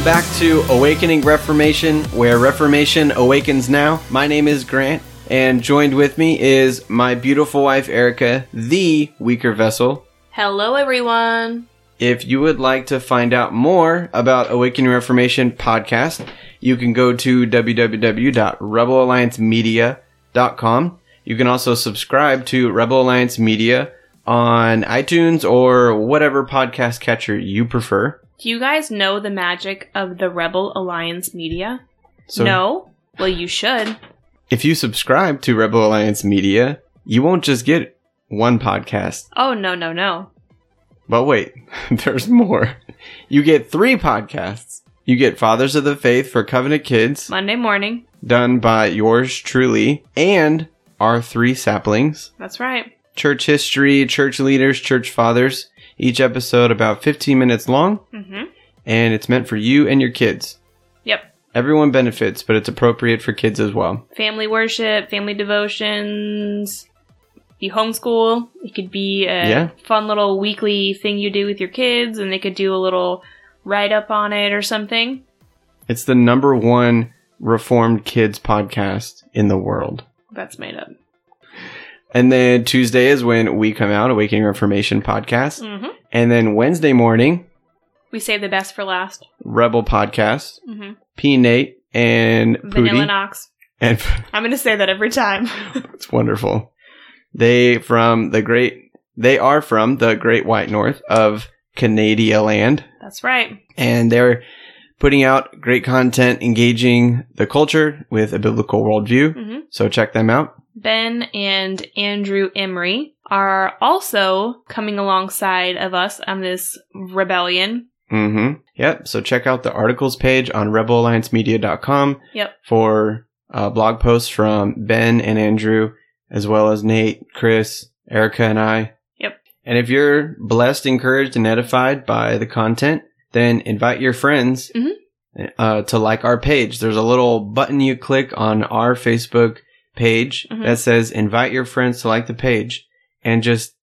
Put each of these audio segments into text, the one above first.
Welcome back to Awakening Reformation, where Reformation awakens now. My name is Grant, and joined with me is my beautiful wife, Erica, the weaker vessel. Hello, everyone. If you would like to find out more about Awakening Reformation podcast, you can go to www.rebelalliancemedia.com. You can also subscribe to Rebel Alliance Media on iTunes or whatever podcast catcher you prefer. Do you guys know the magic of the Rebel Alliance Media? So no? Well, you should. if you subscribe to Rebel Alliance Media, you won't just get one podcast. Oh, no, no, no. But wait, there's more. You get three podcasts. You get Fathers of the Faith for Covenant Kids, Monday morning. done by yours truly, and our three saplings. That's right. Church history, church leaders, church fathers. Each episode about 15 minutes long, Mm-hmm. and it's meant for you and your kids. Yep. Everyone benefits, but it's appropriate for kids as well. Family worship, family devotions. You homeschool. It could be a Yeah. fun little weekly thing you do with your kids, and they could do a little write up on it or something. It's the number one Reformed kids podcast in the world. That's made up. And then Tuesday is when we come out, Awakening Reformation podcast. Mm-hmm. And then Wednesday morning, We save the best for last. Rebel podcast, Mm-hmm. P Nate and Vanilla Pootie. Knox. And I'm going to say that every time. it's wonderful. They from the great, they are from the great white north of Canada land. That's right. And they're putting out great content, engaging the culture with a biblical worldview. hmm So check them out. Ben and Andrew Emery are also coming alongside of us on this rebellion. Mm-hmm. Yep. So check out the articles page on rebelalliancemedia.com Yep. for uh, blog posts from Ben and Andrew, as well as Nate, Chris, Erica, and I. Yep. And if you're blessed, encouraged, and edified by the content, then invite your friends Mhm. uh, to like our page. There's a little button you click on our Facebook page Mhm. that says invite your friends to like the page and just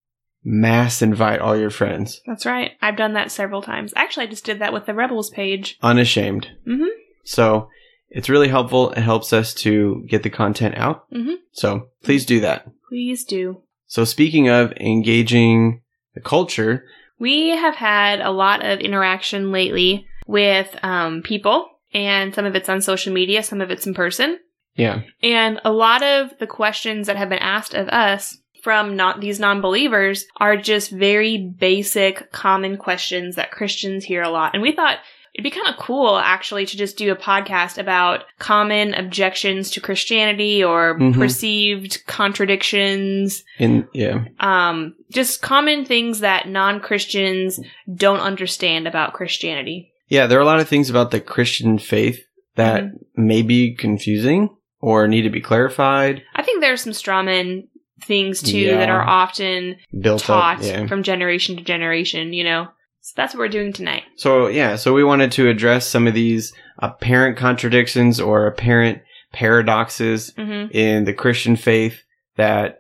mass invite all your friends. That's right. I've done that several times. Actually, I just did that with the Rebels page. Unashamed. Mhm. So it's really helpful. It helps us to get the content out. Mhm. So please do that. Please do. So speaking of engaging the culture, We have had a lot of interaction lately with um, people, and some of it's on social media, some of it's in person. Yeah, And a lot of the questions that have been asked of us from not these non-believers are just very basic common questions that Christians hear a lot. And we thought it'd be kind of cool actually to just do a podcast about common objections to Christianity or Mhm. perceived contradictions, in yeah, um, just common things that non-Christians don't understand about Christianity. yeah. There are a lot of things about the Christian faith that Mm-hmm. may be confusing or need to be clarified, I think there's some strawman things too Yeah. that are often built taught up. Yeah. from generation to generation, you know. So that's what we're doing tonight. So yeah, so we wanted to address some of these apparent contradictions or apparent paradoxes hmm in the Christian faith that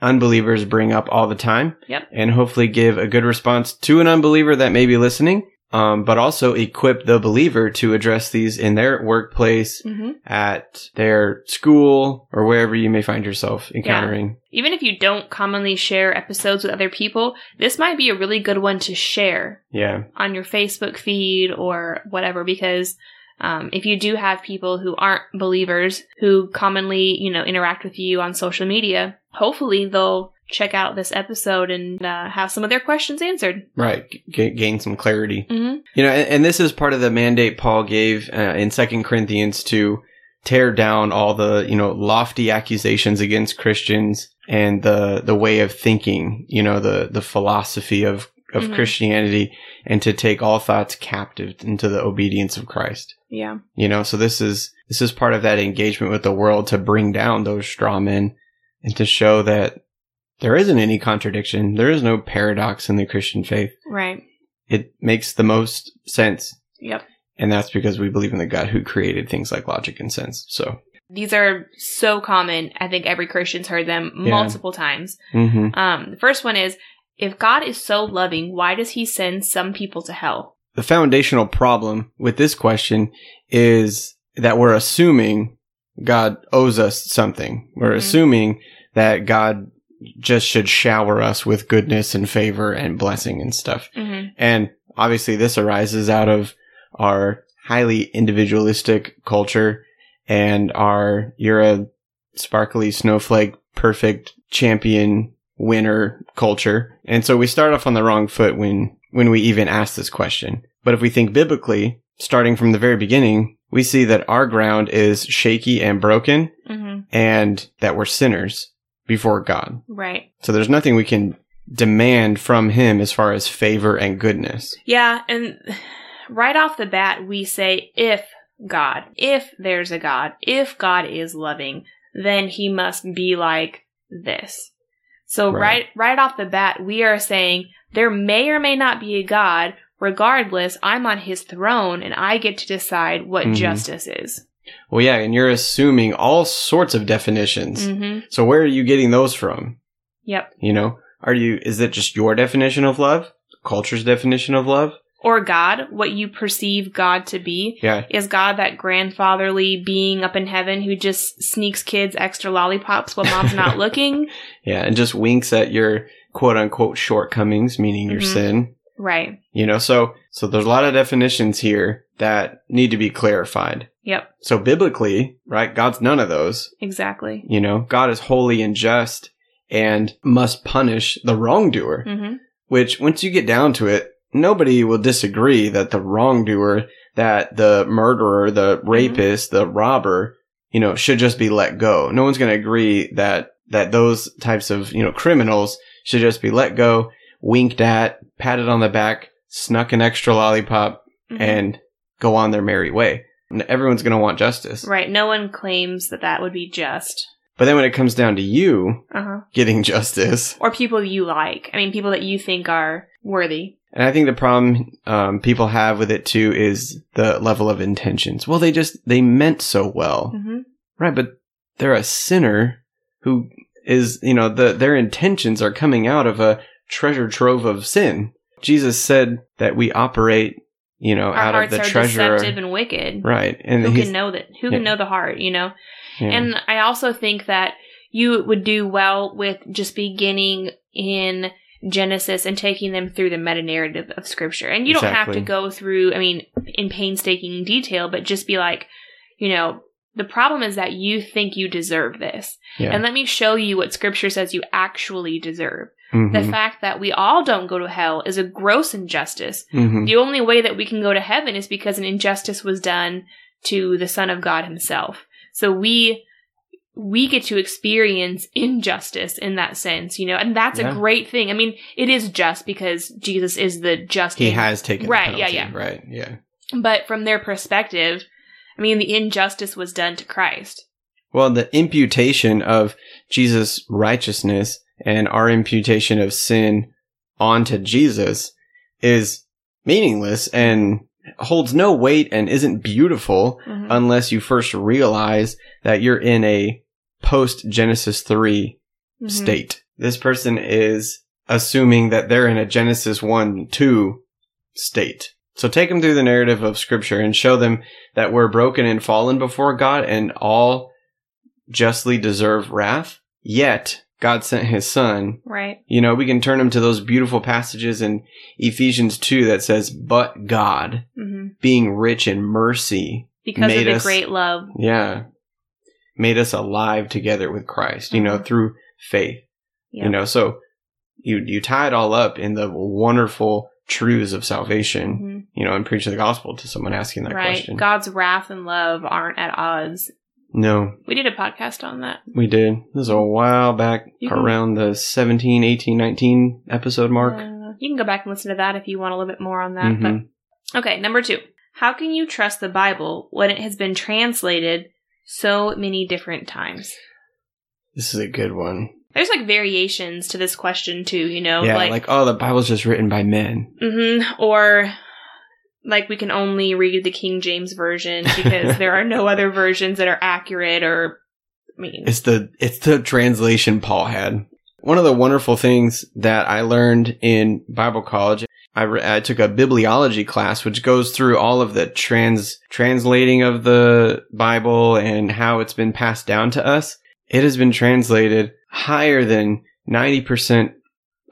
unbelievers bring up all the time. Yep. And hopefully give a good response to an unbeliever that may be listening, um, but also equip the believer to address these in their workplace, hmm at their school, or wherever you may find yourself encountering. Even if you don't commonly share episodes with other people, this might be a really good one to share Yeah. on your Facebook feed or whatever because um, if you do have people who aren't believers who commonly, you know, interact with you on social media, hopefully they'll check out this episode and uh, have some of their questions answered. Right. G- gain some clarity. hmm You know, and, and this is part of the mandate Paul gave uh, in Second Corinthians to tear down all the you know lofty accusations against Christians and the the way of thinking, you know, the the philosophy of of Mhm. Christianity, and to take all thoughts captive into the obedience of Christ. Yeah. You know, so this is this is part of that engagement with the world to bring down those straw men and to show that there isn't any contradiction, there is no paradox in the Christian faith. Right. It makes the most sense Yep. And that's because we believe in the God who created things like logic and sense. So, These are so common. I think every Christian's heard them Yeah. multiple times. hmm Um, the first one is if God is so loving, why does he send some people to hell? the foundational problem with this question is that we're assuming God owes us something. We're Mhm. assuming that God just should shower us with goodness and favor and blessing and stuff. Mm-hmm. And obviously this arises out of our highly individualistic culture and our you're a sparkly snowflake perfect champion winner culture. And so we start off on the wrong foot when when we even ask this question. But if we think biblically, starting from the very beginning, we see that our ground is shaky and broken Mm-hmm. and that we're sinners before God. Right. So there's nothing we can demand from him as far as favor and goodness. Yeah, and right off the bat, we say, if God, if there's a God, if God is loving, then he must be like this. So Right. right, right off the bat, we are saying there may or may not be a God. Regardless, I'm on his throne and I get to decide what Mhm. justice is. Well, yeah, and you're assuming all sorts of definitions. Mm-hmm. So where are you getting those from? Yep. You know, are you, is it just your definition of love? Culture's definition of love? Or God, what you perceive God to be. Yeah. Is God that grandfatherly being up in heaven who just sneaks kids extra lollipops while mom's not looking? Yeah. And just winks at your quote unquote shortcomings, meaning your Mhm. sin. Right. You know, so, so there's a lot of definitions here that need to be clarified. Yep. So biblically, right? God's none of those. Exactly. You know, God is holy and just and must punish the wrongdoer. Mm-hmm. which once you get down to it, nobody will disagree that the wrongdoer, that the murderer, the rapist, the robber, you know, should just be let go. No one's going to agree that, that those types of, you know, criminals should just be let go, winked at, patted on the back, snuck an extra lollipop, Mhm. and go on their merry way. And everyone's going to want justice. right. No one claims that that would be just. But then when it comes down to you Uh huh. getting justice, Or people you like. I mean, people that you think are worthy. And I think the problem um, people have with it too is the level of intentions. Well, they just they meant so well, Mm-hmm. right? But they're a sinner who is, you know, the their intentions are coming out of a treasure trove of sin. Jesus said that we operate, you know, Our out of the are treasure, deceptive and wicked. right? And Who can know that? Who Yeah. can know the heart? You know. yeah. And I also think that you would do well with just beginning in Genesis and taking them through the meta narrative of scripture. And you don't have to go through, I mean, in painstaking detail, but just be like, you know, the problem is that you think you deserve this. yeah. And let me show you what scripture says you actually deserve. Mhm. The fact that we all don't go to hell is a gross injustice. Mhm. The only way that we can go to heaven is because an injustice was done to the Son of God himself. So we we get to experience injustice in that sense, you know, and that's Yeah. a great thing. I mean, it is just because Jesus is the just he has taken the Right, yeah, yeah. right, yeah. but from their perspective, I mean, the injustice was done to Christ. Well, the imputation of Jesus' righteousness and our imputation of sin onto Jesus is meaningless and holds no weight and isn't beautiful Mhm. unless you first realize that you're in a post Genesis 3 Mhm. state. This person is assuming that they're in a Genesis 1 2 state. So take them through the narrative of scripture and show them that we're broken and fallen before God and all justly deserve wrath. Yet God sent his son. Right. You know, we can turn them to those beautiful passages in Ephesians 2 that says, but God hmm being rich in mercy. Because Made of the us- great love. Yeah. Made us alive together with Christ, you know, Mhm. through faith. Yeah. You know, so you you tie it all up in the wonderful truths of salvation, Mhm. you know, and preach the gospel to someone asking that Right. question. God's wrath and love aren't at odds. No, We did a podcast on that. we did. This is a while back, You can- around the 17, 18, 19 episode mark. Uh, you can go back and listen to that if you want a little bit more on that. Mhm. But okay, number two. How can you trust the Bible when it has been translated so many different times? This is a good one. There's like variations to this question too, you know, yeah, like, oh, the Bible's just written by men. hmm or like we can only read the King James version because there are no other versions that are accurate or I mean It's the it's the translation Paul had. One of the wonderful things that I learned in Bible college, I, re- I took a bibliology class, which goes through all of the trans translating of the Bible and how it's been passed down to us. It has been translated higher than ninety percent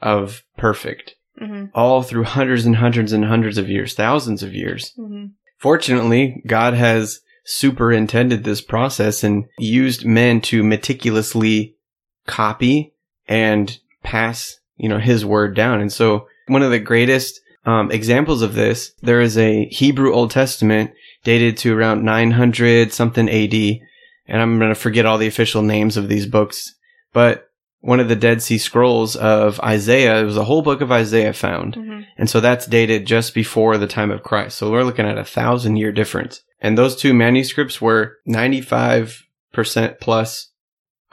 of perfect, mhm, all through hundreds and hundreds and hundreds of years, thousands of years. mhm. Fortunately, God has superintended this process and used men to meticulously copy and pass, you know, his word down. And so one of the greatest um, examples of this, there is a Hebrew Old Testament dated to around 900 something AD. And I'm going to forget all the official names of these books, but one of the Dead Sea Scrolls of Isaiah, it was a whole book of Isaiah found. Mhm. And so that's dated just before the time of Christ. So we're looking at a thousand year difference. And those two manuscripts were 95% plus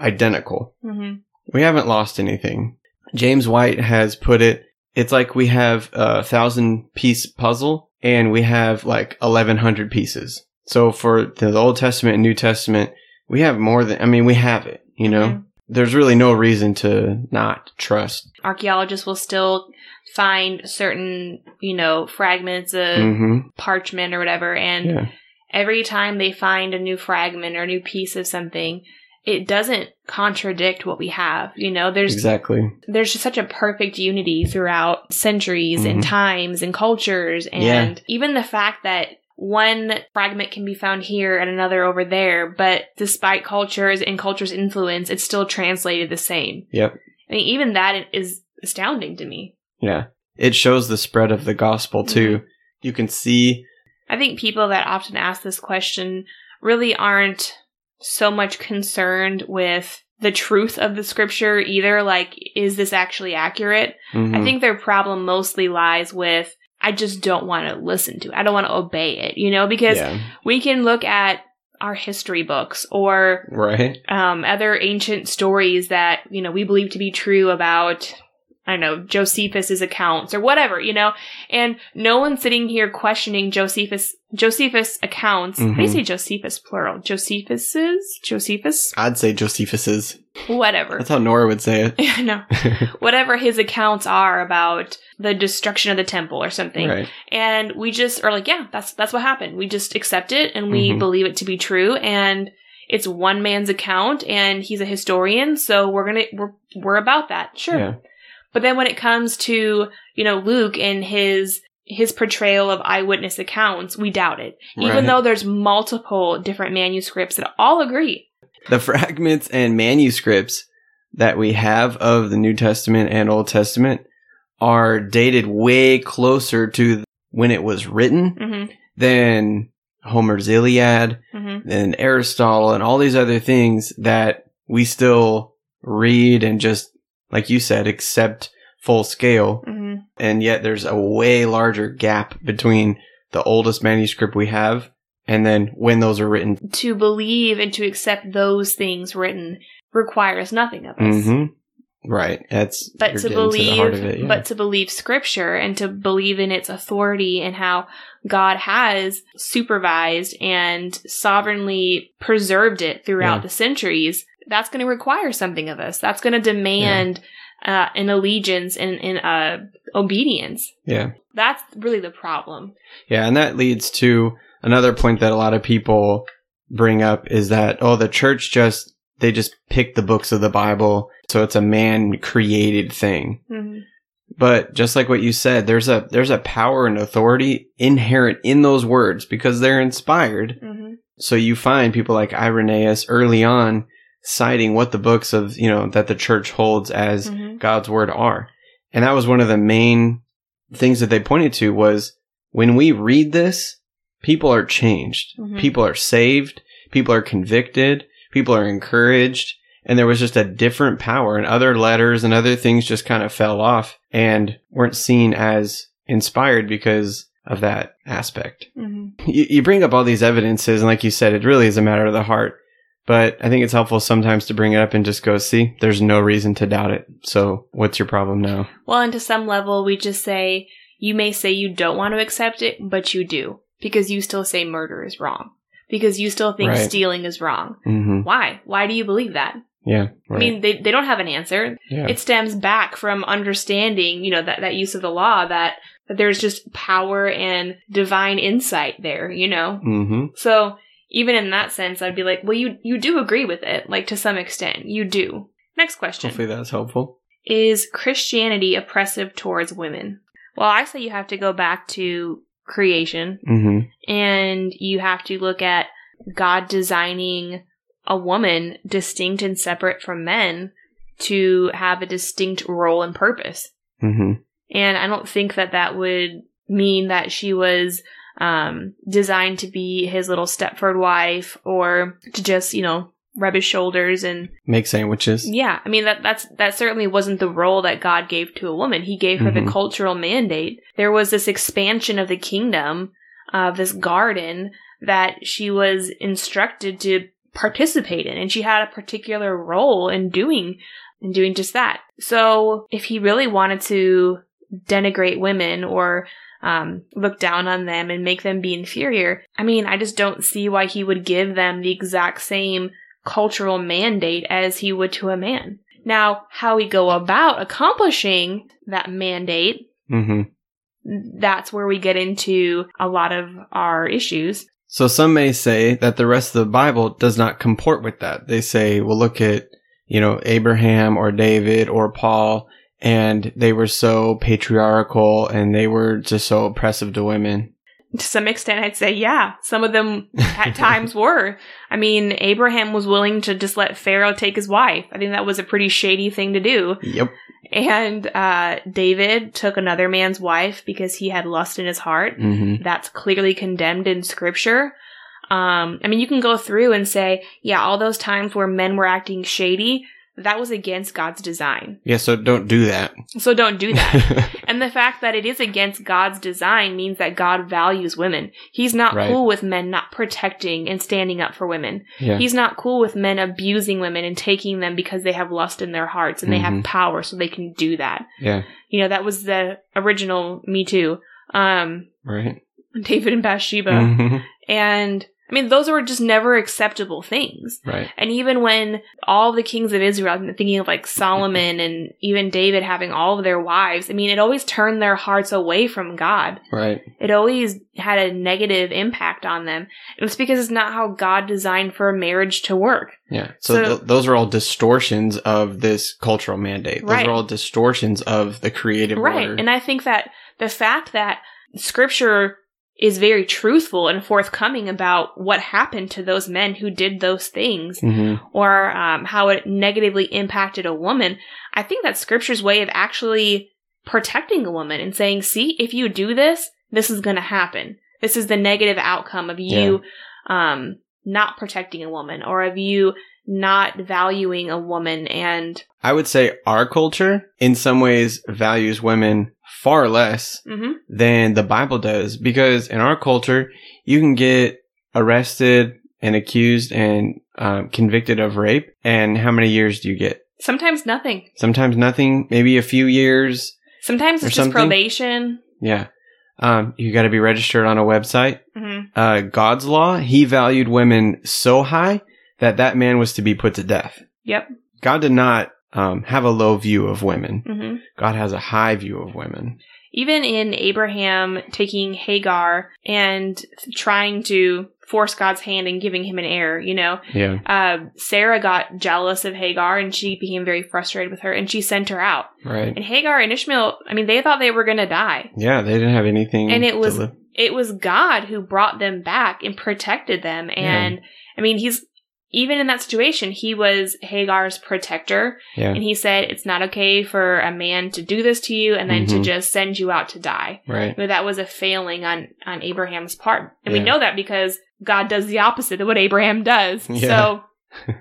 identical. Mhm. We haven't lost anything. James White has put it, it's like we have a thousand piece puzzle and we have like 1100 pieces. So for the Old Testament and New Testament, we have more than, I mean, we have it, you know? Mhm. There's really no reason to not trust. Archaeologists will still find certain, you know, fragments of hmm parchment or whatever, and Yeah. every time they find a new fragment or a new piece of something, it doesn't contradict what we have. You know, there's Exactly. there's just such a perfect unity throughout centuries and Mhm. times and cultures and Yeah. even the fact that one fragment can be found here and another over there, but despite cultures and culture's influence, it's still translated the same. Yep. I mean, even that is astounding to me. Yeah. It shows the spread of the gospel too. You can see, I think people that often ask this question really aren't so much concerned with the truth of the scripture either. Like, is this actually accurate? I Mhm. think their problem mostly lies with, I just don't want to listen to it. I don't want to obey it, you know, because yeah, we can look at our history books or right. um, other ancient stories that, you know, we believe to be true about, I don't know, Josephus's accounts or whatever, you know, and no one's sitting here questioning Josephus, Josephus accounts. How do you Mhm. say Josephus plural? Josephus's? Josephus? I'd say Josephus's. Whatever. That's how Nora would say it. I know. Whatever his accounts are about the destruction of the temple or something. right. And we just are like, yeah, that's that's what happened. We just accept it and we Mhm. believe it to be true and it's one man's account and he's a historian, so we're going to we're we're about that. Sure. Yeah. But then when it comes to, you know, Luke and his his portrayal of eyewitness accounts, we doubt it. Even Right. though there's multiple different manuscripts that all agree. The fragments and manuscripts that we have of the New Testament and Old Testament are dated way closer to when it was written Mhm. than Homer's Iliad, Mhm. and Aristotle and all these other things that we still read and just, like you said, accept full scale. Mhm. And yet there's a way larger gap between the oldest manuscript we have and then when those are written. To believe and to accept those things written requires nothing of us. hmm Right. That's, but to believe of it, yeah. but to believe scripture and to believe in its authority and how god has supervised and sovereignly preserved it throughout Yeah. the centuries that's going to require something of us that's going to demand uh, an allegiance and, and uh, obedience yeah. that's really the problem Yeah, and that leads to another point that a lot of people bring up is that oh the church just they just pick the books of the Bible so it's a man created thing. Mhm. But just like what you said, there's a there's a power and authority inherent in those words because they're inspired. Mhm. So you find people like Irenaeus early on citing what the books of, you know, that the church holds as Mhm. God's word are. And that was one of the main things that they pointed to was when we read this, people are changed. Mhm. People are saved. People are convicted. People are encouraged. And there was just a different power and other letters and other things just kind of fell off and weren't seen as inspired because of that aspect. Mhm. You, you bring up all these evidences and like you said, it really is a matter of the heart. But I think it's helpful sometimes to bring it up and just go, see, there's no reason to doubt it. So what's your problem now? Well, and to some level, we just say, you may say you don't want to accept it, but you do because you still say murder is wrong because you still think Right. stealing is wrong. hmm Why? Why do you believe that? Yeah. Right. I mean, they, they don't have an answer. yeah. It stems back from understanding, you know, that, that use of the law that, that there's just power and divine insight there, you know? hmm So even in that sense, I'd be like, well, you, you do agree with it, like to some extent. You do. Next question. Hopefully that's helpful. Is Christianity oppressive towards women? Well, I say you have to go back to creation hmm and you have to look at God designing a woman distinct and separate from men to have a distinct role and purpose. hmm And I don't think that that would mean that she was um, designed to be his little Stepford wife or to just, you know, rub his shoulders and Make sandwiches. yeah, I mean that that's that certainly wasn't the role that God gave to a woman. He gave her Mhm. the cultural mandate. There was this expansion of the kingdom, uh, this garden that she was instructed to participate in, and she had a particular role in doing in doing just that. So, if he really wanted to denigrate women or um, look down on them and make them be inferior, I mean, I just don't see why he would give them the exact same cultural mandate as he would to a man. Now, how we go about accomplishing that mandate, hmm that's where we get into a lot of our issues. So some may say that the rest of the Bible does not comport with that. They say, well, look at, you know, Abraham or David or Paul, and they were so patriarchal and they were just so oppressive to women. To some extent, I'd say, yeah, some of them at times were. I mean, Abraham was willing to just let Pharaoh take his wife. I think that was a pretty shady thing to do. Yep. And uh, David took another man's wife because he had lust in his heart. hmm that's clearly condemned in scripture. Um, I mean, you can go through and say, yeah, all those times where men were acting shady, that was against God's design. Yeah. So don't do that. So don't do that. and the fact that it is against God's design means that God values women. He's not Right. cool with men not protecting and standing up for women. yeah. He's not cool with men abusing women and taking them because they have lust in their hearts and they have Mhm. power so they can do that. yeah. You know, that was the original Me Too. Um, Right. David and Bathsheba. Mhm. And I mean, those were just never acceptable things. Right. And even when all the kings of Israel, I'm thinking of like Solomon and even David having all of their wives, I mean, it always turned their hearts away from God. Right. It always had a negative impact on them. It was because it's not how God designed for a marriage to work. Yeah. So, So- th- those are all distortions of this cultural mandate. Those Right. are all distortions of the creative Right. order. And I think that the fact that scripture is very truthful and forthcoming about what happened to those men who did those things hmm or um, how it negatively impacted a woman, I think that's scripture's way of actually protecting a woman and saying, see, if you do this, this is going to happen. This is the negative outcome of you um, not protecting a woman or of you not valuing a woman. And I would say our culture, in some ways, values women far less mhm, than the Bible does because in our culture, you can get arrested and accused and um, convicted of rape. And how many years do you get? sometimes nothing. Sometimes nothing, maybe a few years. Sometimes it's just something? probation. Yeah. Um, you got to be registered on a website. hmm Uh, God's law, he valued women so high that that man was to be put to death. Yep. God did not um, have a low view of women. hmm God has a high view of women. even in Abraham taking Hagar and trying to force God's hand and giving him an heir, you know, Yeah. uh, Sarah got jealous of Hagar and she became very frustrated with her and she sent her out. Right. And Hagar and Ishmael, I mean, they thought they were going to die. Yeah, they didn't have anything. And it was- live- It was God who brought them back and protected them. And I mean, he's even in that situation, he was Hagar's protector. Yeah. And he said, it's not okay for a man to do this to you and then to Mhm. just send you out to die. Right. But that was a failing on on Abraham's part, and we know that because God does the opposite of what Abraham does. Yeah. So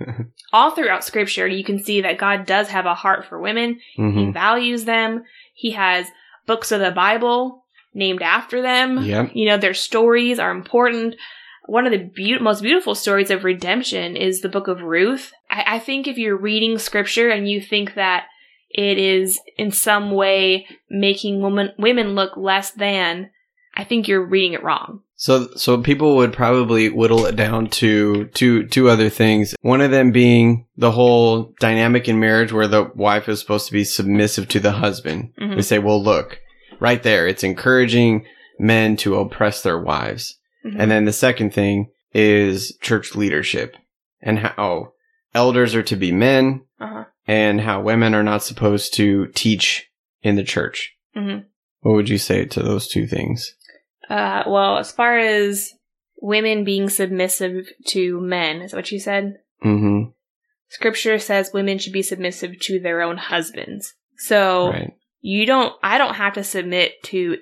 all throughout Scripture, you can see that God does have a heart for women. He hmm values them. He has books of the Bible named after them. Yep. You know, their stories are important. One of the beau- most beautiful stories of redemption is the book of Ruth. I-, I think if you're reading scripture and you think that it is in some way making women women look less than, I think you're reading it wrong. So, so people would probably whittle it down to two, two other things. One of them being the whole dynamic in marriage where the wife is supposed to be submissive to the husband. Mhm. They say, well, look, right there, it's encouraging men to oppress their wives. Mhm. And then the second thing is church leadership and how elders are to be men Uh-huh. and how women are not supposed to teach in the church. Mhm. What would you say to those two things? Uh, well, as far as women being submissive to men, is that what you said? Mm-hmm. Scripture says women should be submissive to their own husbands. So Right. you don't, I don't have to submit to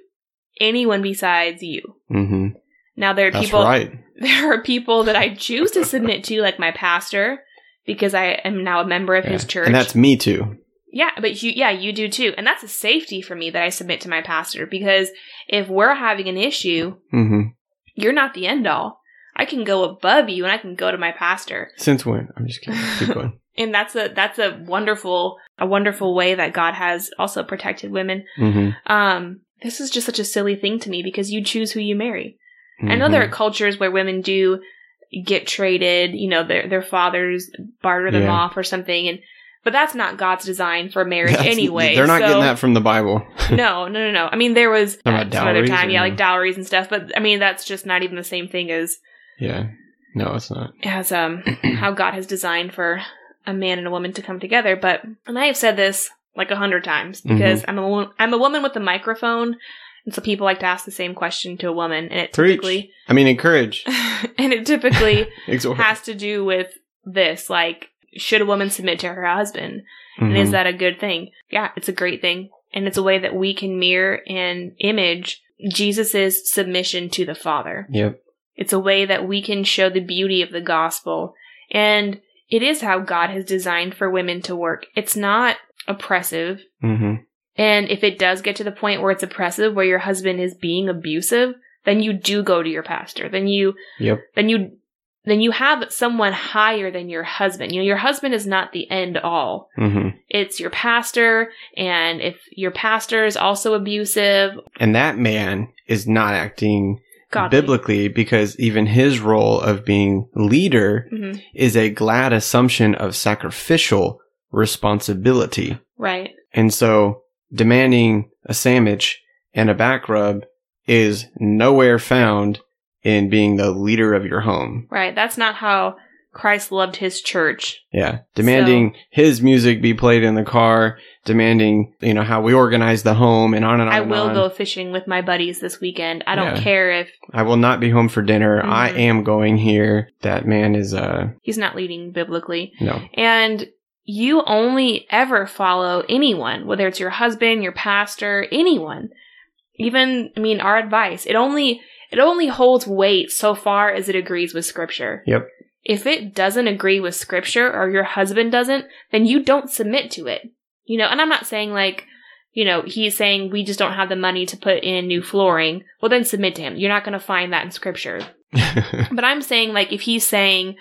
anyone besides you. Mm-hmm. Now there are That's people, right. there are people that I choose to submit to, like my pastor, because I am now a member of his church. And that's me too. Yeah, but you, yeah, you do too. And that's a safety for me that I submit to my pastor because if we're having an issue, Mm-hmm. you're not the end all. I can go above you and I can go to my pastor. Since when? I'm just kidding. Keep going. And that's a, that's a wonderful, a wonderful way that God has also protected women. Mm-hmm. Um, this is just such a silly thing to me because you choose who you marry. I know there are cultures where women do get traded, you know, their their fathers barter them Yeah. off or something, and but that's not God's design for marriage That's- anyway. They're not so- getting that from the Bible. no, no, no, no. I mean, there was about some other time, yeah, no? like dowries and stuff. But I mean, that's just not even the same thing as yeah. No, it's not. as um how God has designed for a man and a woman to come together. But and I have said this like a hundred times Mm-hmm. because I'm a I'm a woman with a microphone, and so people like to ask the same question to a woman, and it Preach. typically I mean, encourage. and it typically has to do with this like should a woman submit to her husband and Mhm. is that a good thing yeah it's a great thing and it's a way that we can mirror and image jesus' submission to the father Yep. it's a way that we can show the beauty of the gospel and it is how god has designed for women to work it's not oppressive Mm-hmm. And if it does get to the point where it's oppressive where your husband is being abusive then you do go to your pastor then you Yep. then you then you have someone higher than your husband. You know, your husband is not the end all. Mm-hmm. It's your pastor, and if your pastor is also abusive, And that man is not acting God biblically because even his role of being leader hmm is a glad assumption of sacrificial responsibility. right? And so demanding a sandwich and a back rub is nowhere found in being the leader of your home. Right. That's not how Christ loved his church. Yeah. Demanding his music be played in the car, demanding, you know, how we organize the home and on and on. I and will on. go fishing with my buddies this weekend. I don't Yeah. care if I will not be home for dinner. I Mhm. am going here. That man is, uh, he's not leading biblically. no. And you only ever follow anyone, whether it's your husband, your pastor, anyone. Even, I mean, our advice, it only, it only holds weight so far as it agrees with scripture. Yep. If it doesn't agree with scripture or your husband doesn't, then you don't submit to it. You know, and I'm not saying like, you know, he's saying we just don't have the money to put in new flooring. Well, then submit to him. You're not going to find that in scripture. But I'm saying, like, if he's saying,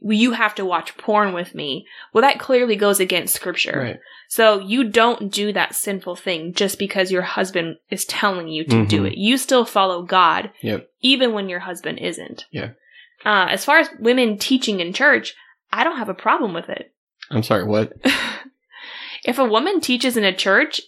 you have to watch porn with me, well, that clearly goes against scripture. right. So you don't do that sinful thing just because your husband is telling you to do Mhm. it. You still follow God, Yep. even when your husband isn't. Yeah. Uh, as far as women teaching in church, I don't have a problem with it. I'm sorry, what? if a woman teaches in a church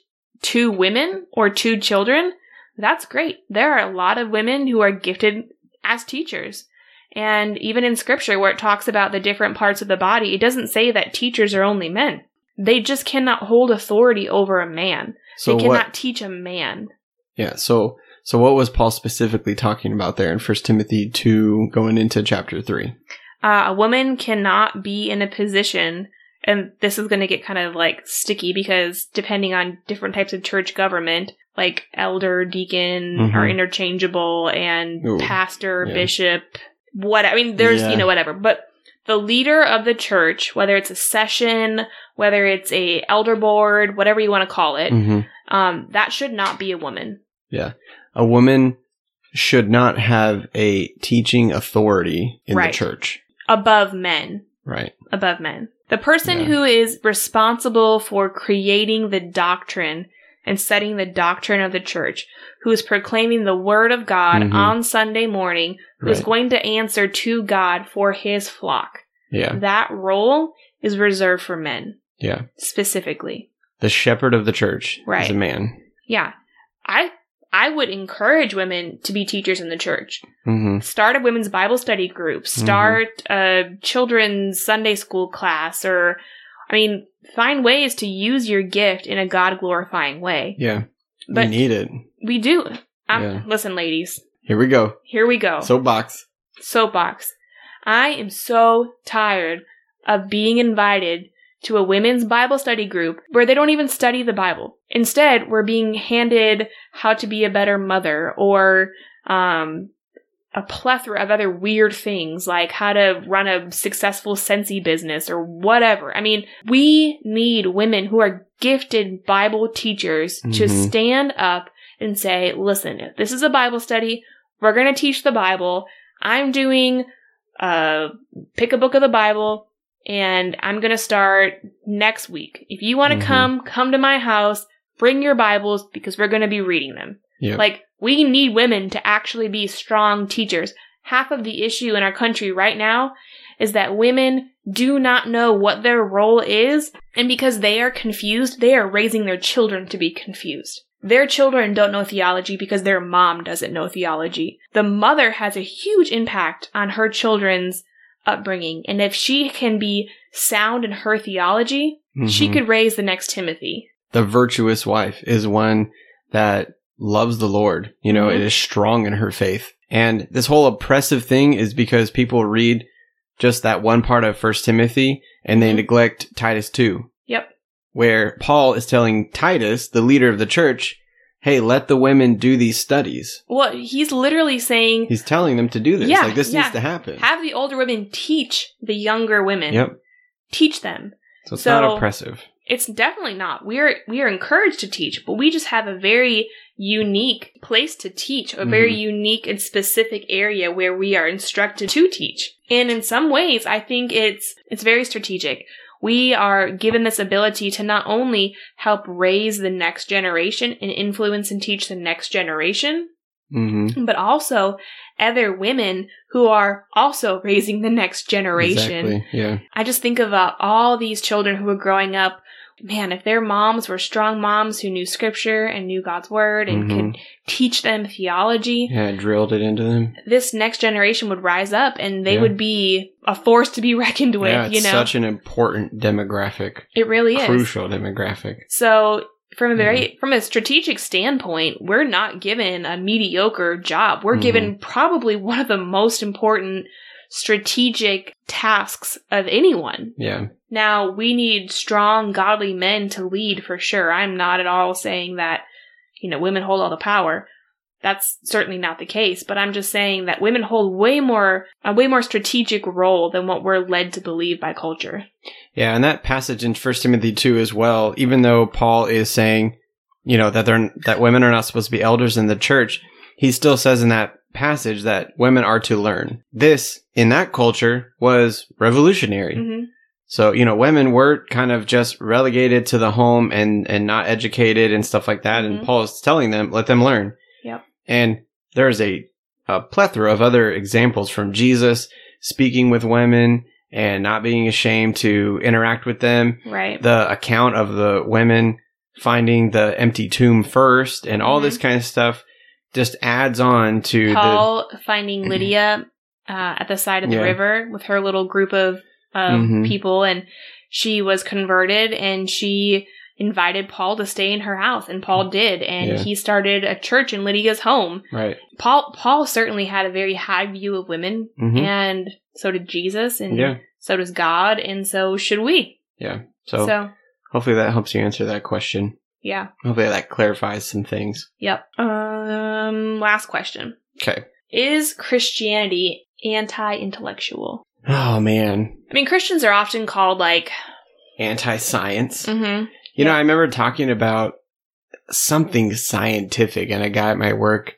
to women or to children, that's great. There are a lot of women who are gifted as teachers. And even in scripture where it talks about the different parts of the body, it doesn't say that teachers are only men. They just cannot hold authority over a man. So they cannot what? teach a man. Yeah. So, so what was Paul specifically talking about there in First Timothy 2 going into chapter 3? Uh, a woman cannot be in a position, and this is going to get kind of like sticky because depending on different types of church government, like elder, deacon Mhm. are interchangeable, and Ooh, pastor, yeah. bishop, what I mean, there's Yeah. you know whatever, but the leader of the church, whether it's a session, whether it's a elder board, whatever you want to call it, hmm um, that should not be a woman. Yeah. A woman should not have a teaching authority in Right. the church. Above men. Right. Above men. The person Yeah. who is responsible for creating the doctrine and setting the doctrine of the church, who is proclaiming the word of God Mhm. on Sunday morning, who is Right. going to answer to God for his flock. Yeah. That role is reserved for men Yeah. specifically. The shepherd of the church is a man. Yeah. I I would encourage women to be teachers in the church. hmm Start a women's Bible study group, start a children's Sunday school class or I mean, find ways to use your gift in a God glorifying way. Yeah. But we need it. we do. Um, Yeah. Listen, ladies, Here we go. here we go. Soapbox. soapbox. I am so tired of being invited to a women's Bible study group where they don't even study the Bible. Instead, we're being handed how to be a better mother or um, a plethora of other weird things like how to run a successful Scentsy business or whatever. I mean, we need women who are gifted Bible teachers to Mhm. stand up and say, listen, if this is a Bible study, we're going to teach the Bible. I'm doing uh pick a book of the Bible and I'm going to start next week. If you want to Mhm. come, come to my house, bring your Bibles because we're going to be reading them. Yeah. Like we need women to actually be strong teachers. Half of the issue in our country right now is that women do not know what their role is and because they are confused, they are raising their children to be confused. Their children don't know theology because their mom doesn't know theology. The mother has a huge impact on her children's upbringing. And if she can be sound in her theology, she Mhm. could raise the next Timothy. the virtuous wife is one that loves the Lord. You know, Mhm. it is strong in her faith. And this whole oppressive thing is because people read just that one part of First Timothy and they Mhm. neglect Titus 2, Yep. where Paul is telling Titus, the leader of the church, hey, let the women do these studies. Well, he's literally saying He's telling them to do this. Yeah, like this yeah. needs to happen. have the older women teach the younger women. Yep. Teach them. So it's So- not oppressive. It's definitely not. We are we are encouraged to teach, but we just have a very unique place to teach, a very Mhm. unique and specific area where we are instructed to teach. And in some ways, I think it's it's very strategic. We are given this ability to not only help raise the next generation and influence and teach the next generation, hmm but also other women who are also raising the next generation. Exactly. Yeah. I just think of uh, all these children who are growing up. Man, if their moms were strong moms who knew scripture and knew God's word and Mhm. could teach them theology, Yeah. Drilled it into them. this next generation would rise up and they Yeah. would be a force to be reckoned with, yeah. It's you know? such an important demographic. it really is. Crucial demographic. So from a very from a strategic standpoint, we're not given a mediocre job. We're Mhm. given probably one of the most important strategic tasks of anyone. Yeah. Now, we need strong, godly men to lead for sure. I'm not at all saying that, you know, women hold all the power. That's certainly not the case, but I'm just saying that women hold way more, a way more strategic role than what we're led to believe by culture. Yeah, and that passage in First Timothy two as well. Even though Paul is saying, you know, that they're that women are not supposed to be elders in the church, he still says in that passage that women are to learn. This in that culture was revolutionary. hmm So you know, women were kind of just relegated to the home and and not educated and stuff like that. And Mhm. Paul is telling them, let them learn. Yep. And there's a a plethora of other examples from Jesus speaking with women and not being ashamed to interact with them. Right. The account of the women finding the empty tomb first and all Mhm. this kind of stuff just adds on to Paul finding Lydia uh, at the side of the Yeah. river with her little group of um, Mhm. people, and she was converted, and she invited Paul to stay in her house, and Paul did, and Yeah. he started a church in Lydia's home. right. Paul Paul certainly had a very high view of women, Mhm. and so did Jesus, and Yeah. so does God, and so should we. Yeah. So, so hopefully that helps you answer that question. yeah, Hopefully that clarifies some things. yep. Um, last question: Okay. Is Christianity anti-intellectual? Oh man. I mean, Christians are often called like, Anti-science. mm-hmm, You know, I remember talking about something scientific and a guy at my work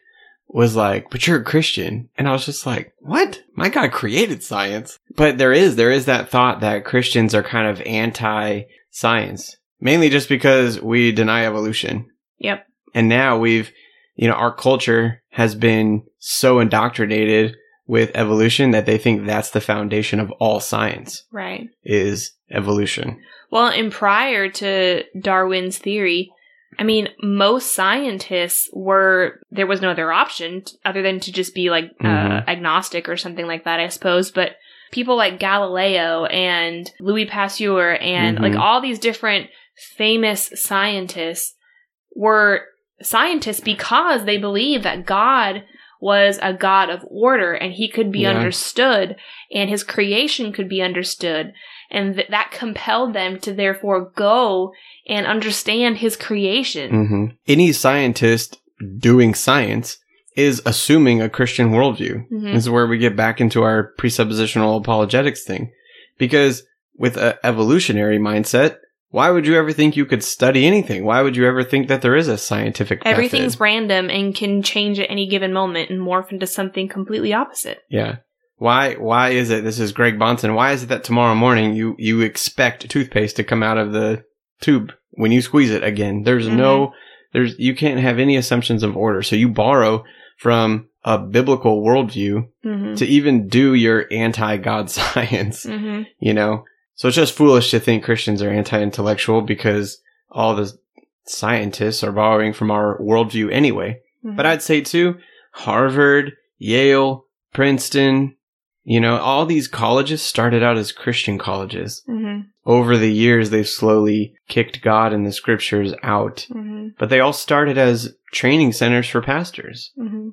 was like, but you're a Christian. And I was just like, what? My God created science. But there is, there is that thought that Christians are kind of anti science, mainly just because we deny evolution. Yep. And now we've, you know, our culture has been so indoctrinated with evolution that they think that's the foundation of all science Right. is evolution. Well, and prior to Darwin's theory, I mean, most scientists were, there was no other option other than to just be like uh, Mhm. agnostic or something like that, I suppose. But people like Galileo and Louis Pasteur and Mhm. like all these different famous scientists were scientists because they believed that God was a God of order and he could be Yeah. understood and his creation could be understood. And th- that compelled them to therefore go and understand his creation. hmm Any scientist doing science is assuming a Christian worldview. Mhm. This is where we get back into our presuppositional apologetics thing. Because with an evolutionary mindset, why would you ever think you could study anything? Why would you ever think that there is a scientific method? Everything's random and can change at any given moment and morph into something completely opposite. Yeah. Why why is it this is Greg Bahnsen, why is it that tomorrow morning you you expect toothpaste to come out of the tube when you squeeze it again? There's Mm-hmm. no there's you can't have any assumptions of order. So you borrow from a biblical worldview hmm to even do your anti-God science, hmm you know? So it's just foolish to think Christians are anti-intellectual because all the scientists are borrowing from our worldview anyway. Mm-hmm. But I'd say too, Harvard, Yale, Princeton, you know, all these colleges started out as Christian colleges. hmm Over the years, they've slowly kicked God and the scriptures out. hmm But they all started as training centers for pastors, hmm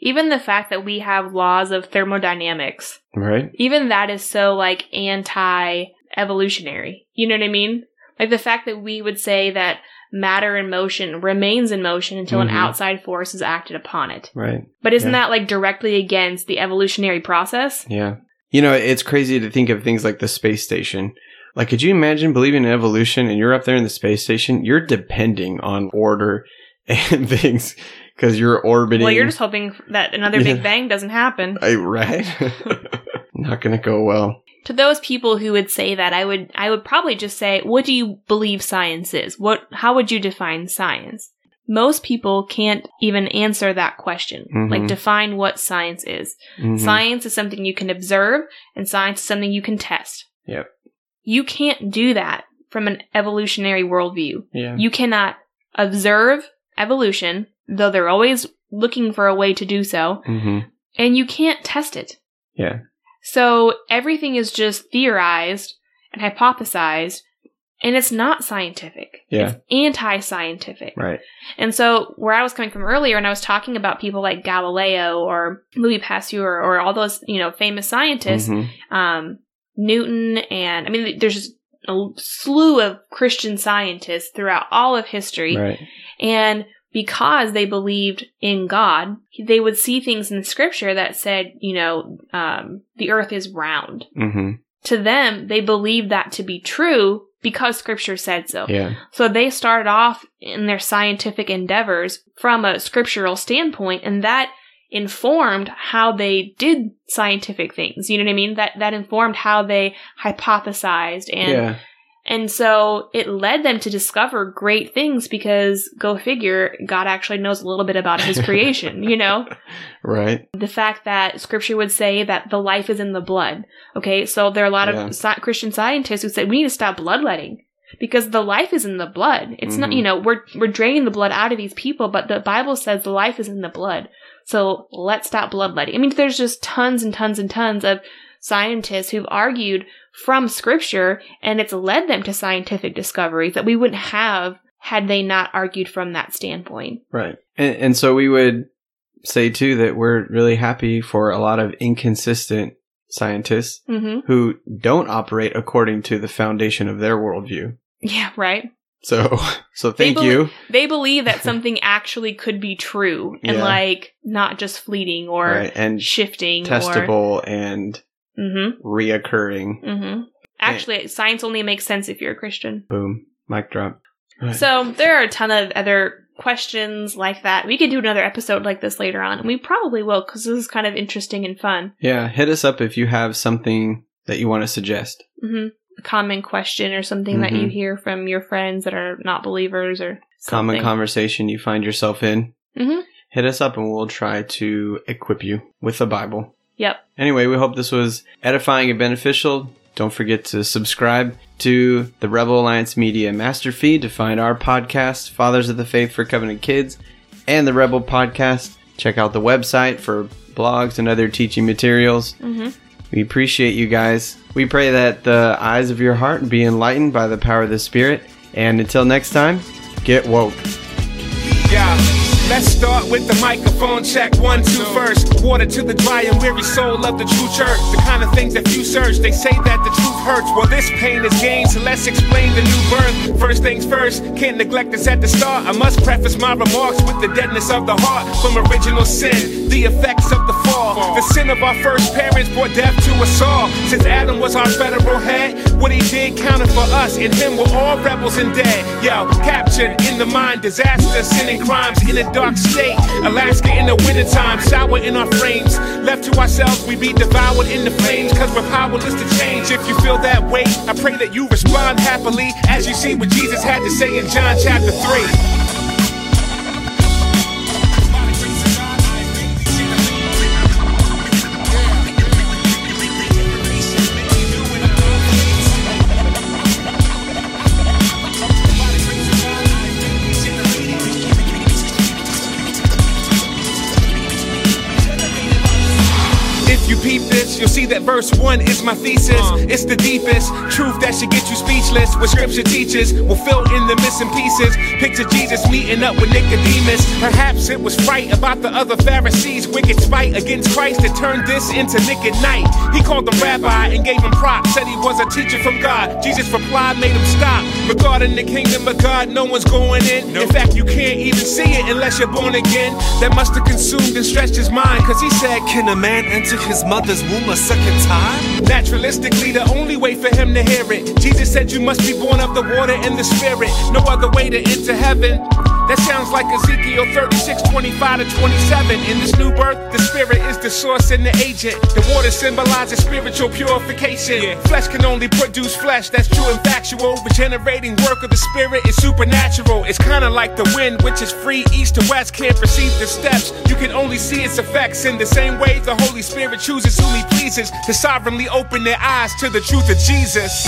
Even the fact that we have laws of thermodynamics, right? even that is so like anti evolutionary. You know what I mean? Like the fact that we would say that matter in motion remains in motion until Mhm. an outside force is acted upon it. Right. But isn't Yeah. that like directly against the evolutionary process? Yeah. You know, it's crazy to think of things like the space station. Like, could you imagine believing in evolution and you're up there in the space station? You're depending on order and things because you're orbiting. Well, you're just hoping that another Yeah. Big Bang doesn't happen. I, right? Not gonna go well. To those people who would say that, I would I would probably just say, what do you believe science is? What how would you define science? Most people can't even answer that question. Mhm. Like define what science is. Mhm. Science is something you can observe and science is something you can test. Yep. You can't do that from an evolutionary worldview. Yeah. You cannot observe evolution, though they're always looking for a way to do so, hmm and you can't test it. Yeah. So everything is just theorized and hypothesized, and it's not scientific. Yeah. It's anti scientific. Right. And so, where I was coming from earlier, and I was talking about people like Galileo or Louis Pasteur or all those, you know, famous scientists, Mhm. um, Newton, and I mean, there's a slew of Christian scientists throughout all of history. Right. And because they believed in God, they would see things in scripture that said, you know, um, the earth is round. hmm To them, they believed that to be true because scripture said so. Yeah. So they started off in their scientific endeavors from a scriptural standpoint, and that informed how they did scientific things. You know what I mean? That that informed how they hypothesized and yeah. And so it led them to discover great things because go figure, God actually knows a little bit about his creation, you know? Right. The fact that scripture would say that the life is in the blood. Okay, so there are a lot Yeah. of Christian scientists who say we need to stop bloodletting because the life is in the blood. It's not, Mhm. you know, we're we're draining the blood out of these people, but the Bible says the life is in the blood. So let's stop bloodletting. I mean, there's just tons and tons and tons of scientists who've argued from scripture and it's led them to scientific discoveries that we wouldn't have had they not argued from that standpoint. Right. And, and so we would say too that we're really happy for a lot of inconsistent scientists Mm-hmm. who don't operate according to the foundation of their worldview. Yeah, right. So, so thank belie- you. They believe that something actually could be true and Yeah. like not just fleeting or Right. And shifting testable and or mm-hmm, reoccurring. mm-hmm. Actually, science only makes sense if you're a Christian. Boom. Mic drop. So there are a ton of other questions like that. We could do another episode like this later on, and we probably will because this is kind of interesting and fun. Yeah, hit us up if you have something that you want to suggest. hmm A common question or something that you Mhm. hear from your friends that are not believers or Common conversation you find yourself in. Mhm. Hit us up and we'll try to equip you with the Bible. Yep. Anyway, we hope this was edifying and beneficial. Don't forget to subscribe to the Rebel Alliance Media Master Feed to find our podcast, Fathers of the Faith for Covenant Kids, and the Rebel Podcast. Check out the website for blogs and other teaching materials. hmm We appreciate you guys. We pray that the eyes of your heart be enlightened by the power of the Spirit. And until next time, get woke. Yeah. Let's start with the microphone check. One, two, first. Water to the dry and weary soul of the true church. The kind of things that few search. They say that the truth hurts. Well, this pain is gain, so let's explain the new birth. First things first, can't neglect this at the start. I must preface my remarks with the deadness of the heart from original sin, the effects of the fall. Sin of our first parents brought death to us all. Since Adam was our federal head, what he did counted for us. In him we're all rebels and dead. Yo, captured in the mind, disaster, sin and crimes in a dark state. Alaska in the wintertime, sour in our frames. Left to ourselves, we be devoured in the flames, cause we're powerless to change. If you feel that way, I pray that you respond happily as you see what Jesus had to say in John chapter 3. See that verse 1 is my thesis. Uh. It's the deepest truth that should get you speechless. What scripture teaches will fill in the missing pieces. Picture Jesus meeting up with Nicodemus. Perhaps it was fright about the other Pharisees' wicked spite against Christ that turned this into Nick at night. He called the rabbi and gave him props, said he was a teacher from God. Jesus replied, made him stop. Regarding the kingdom of God, no one's going in. In fact, you can't even see it unless you're born again. That must have consumed and stretched his mind, cause he said, Can a man enter his mother's womb a second time? Naturalistically, the only way for him to hear it. Jesus said you must be born of the water and the spirit. No other way to enter heaven. That sounds like Ezekiel 36, 25 to 27. In this new birth, the spirit is the source and the agent. The water symbolizes spiritual purification. Flesh can only produce flesh, that's true and factual. Regenerating work of the spirit is supernatural. It's kinda like the wind, which is free east to west, can't perceive the steps. You can only see its effects in the same way the Holy Spirit chooses whom he pleases to sovereignly open their eyes to the truth of Jesus.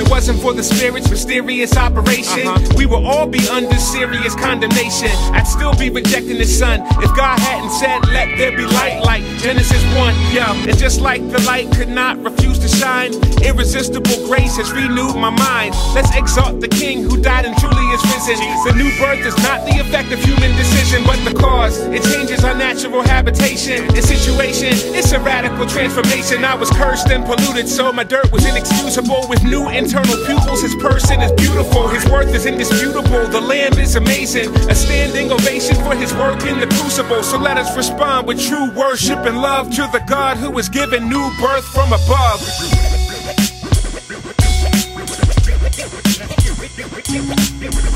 If it wasn't for the Spirit's mysterious operation, uh-huh. we would all be under serious condemnation. I'd still be rejecting the Son if God hadn't said, Let there be light, like Genesis 1. Yo, and just like the light could not refuse to shine, irresistible grace has renewed my mind. Let's exalt the King who died and truly is risen. The new birth is not the effect of human decision, but the cause. It changes our natural habitation and situation. It's a radical transformation. I was cursed and polluted, so my dirt was inexcusable. With new internal pupils, his person is beautiful. His worth is indisputable. The Lamb is amazing. A standing ovation for his work in the crucible. So let us respond with true worship and love to the God who was given new birth from above.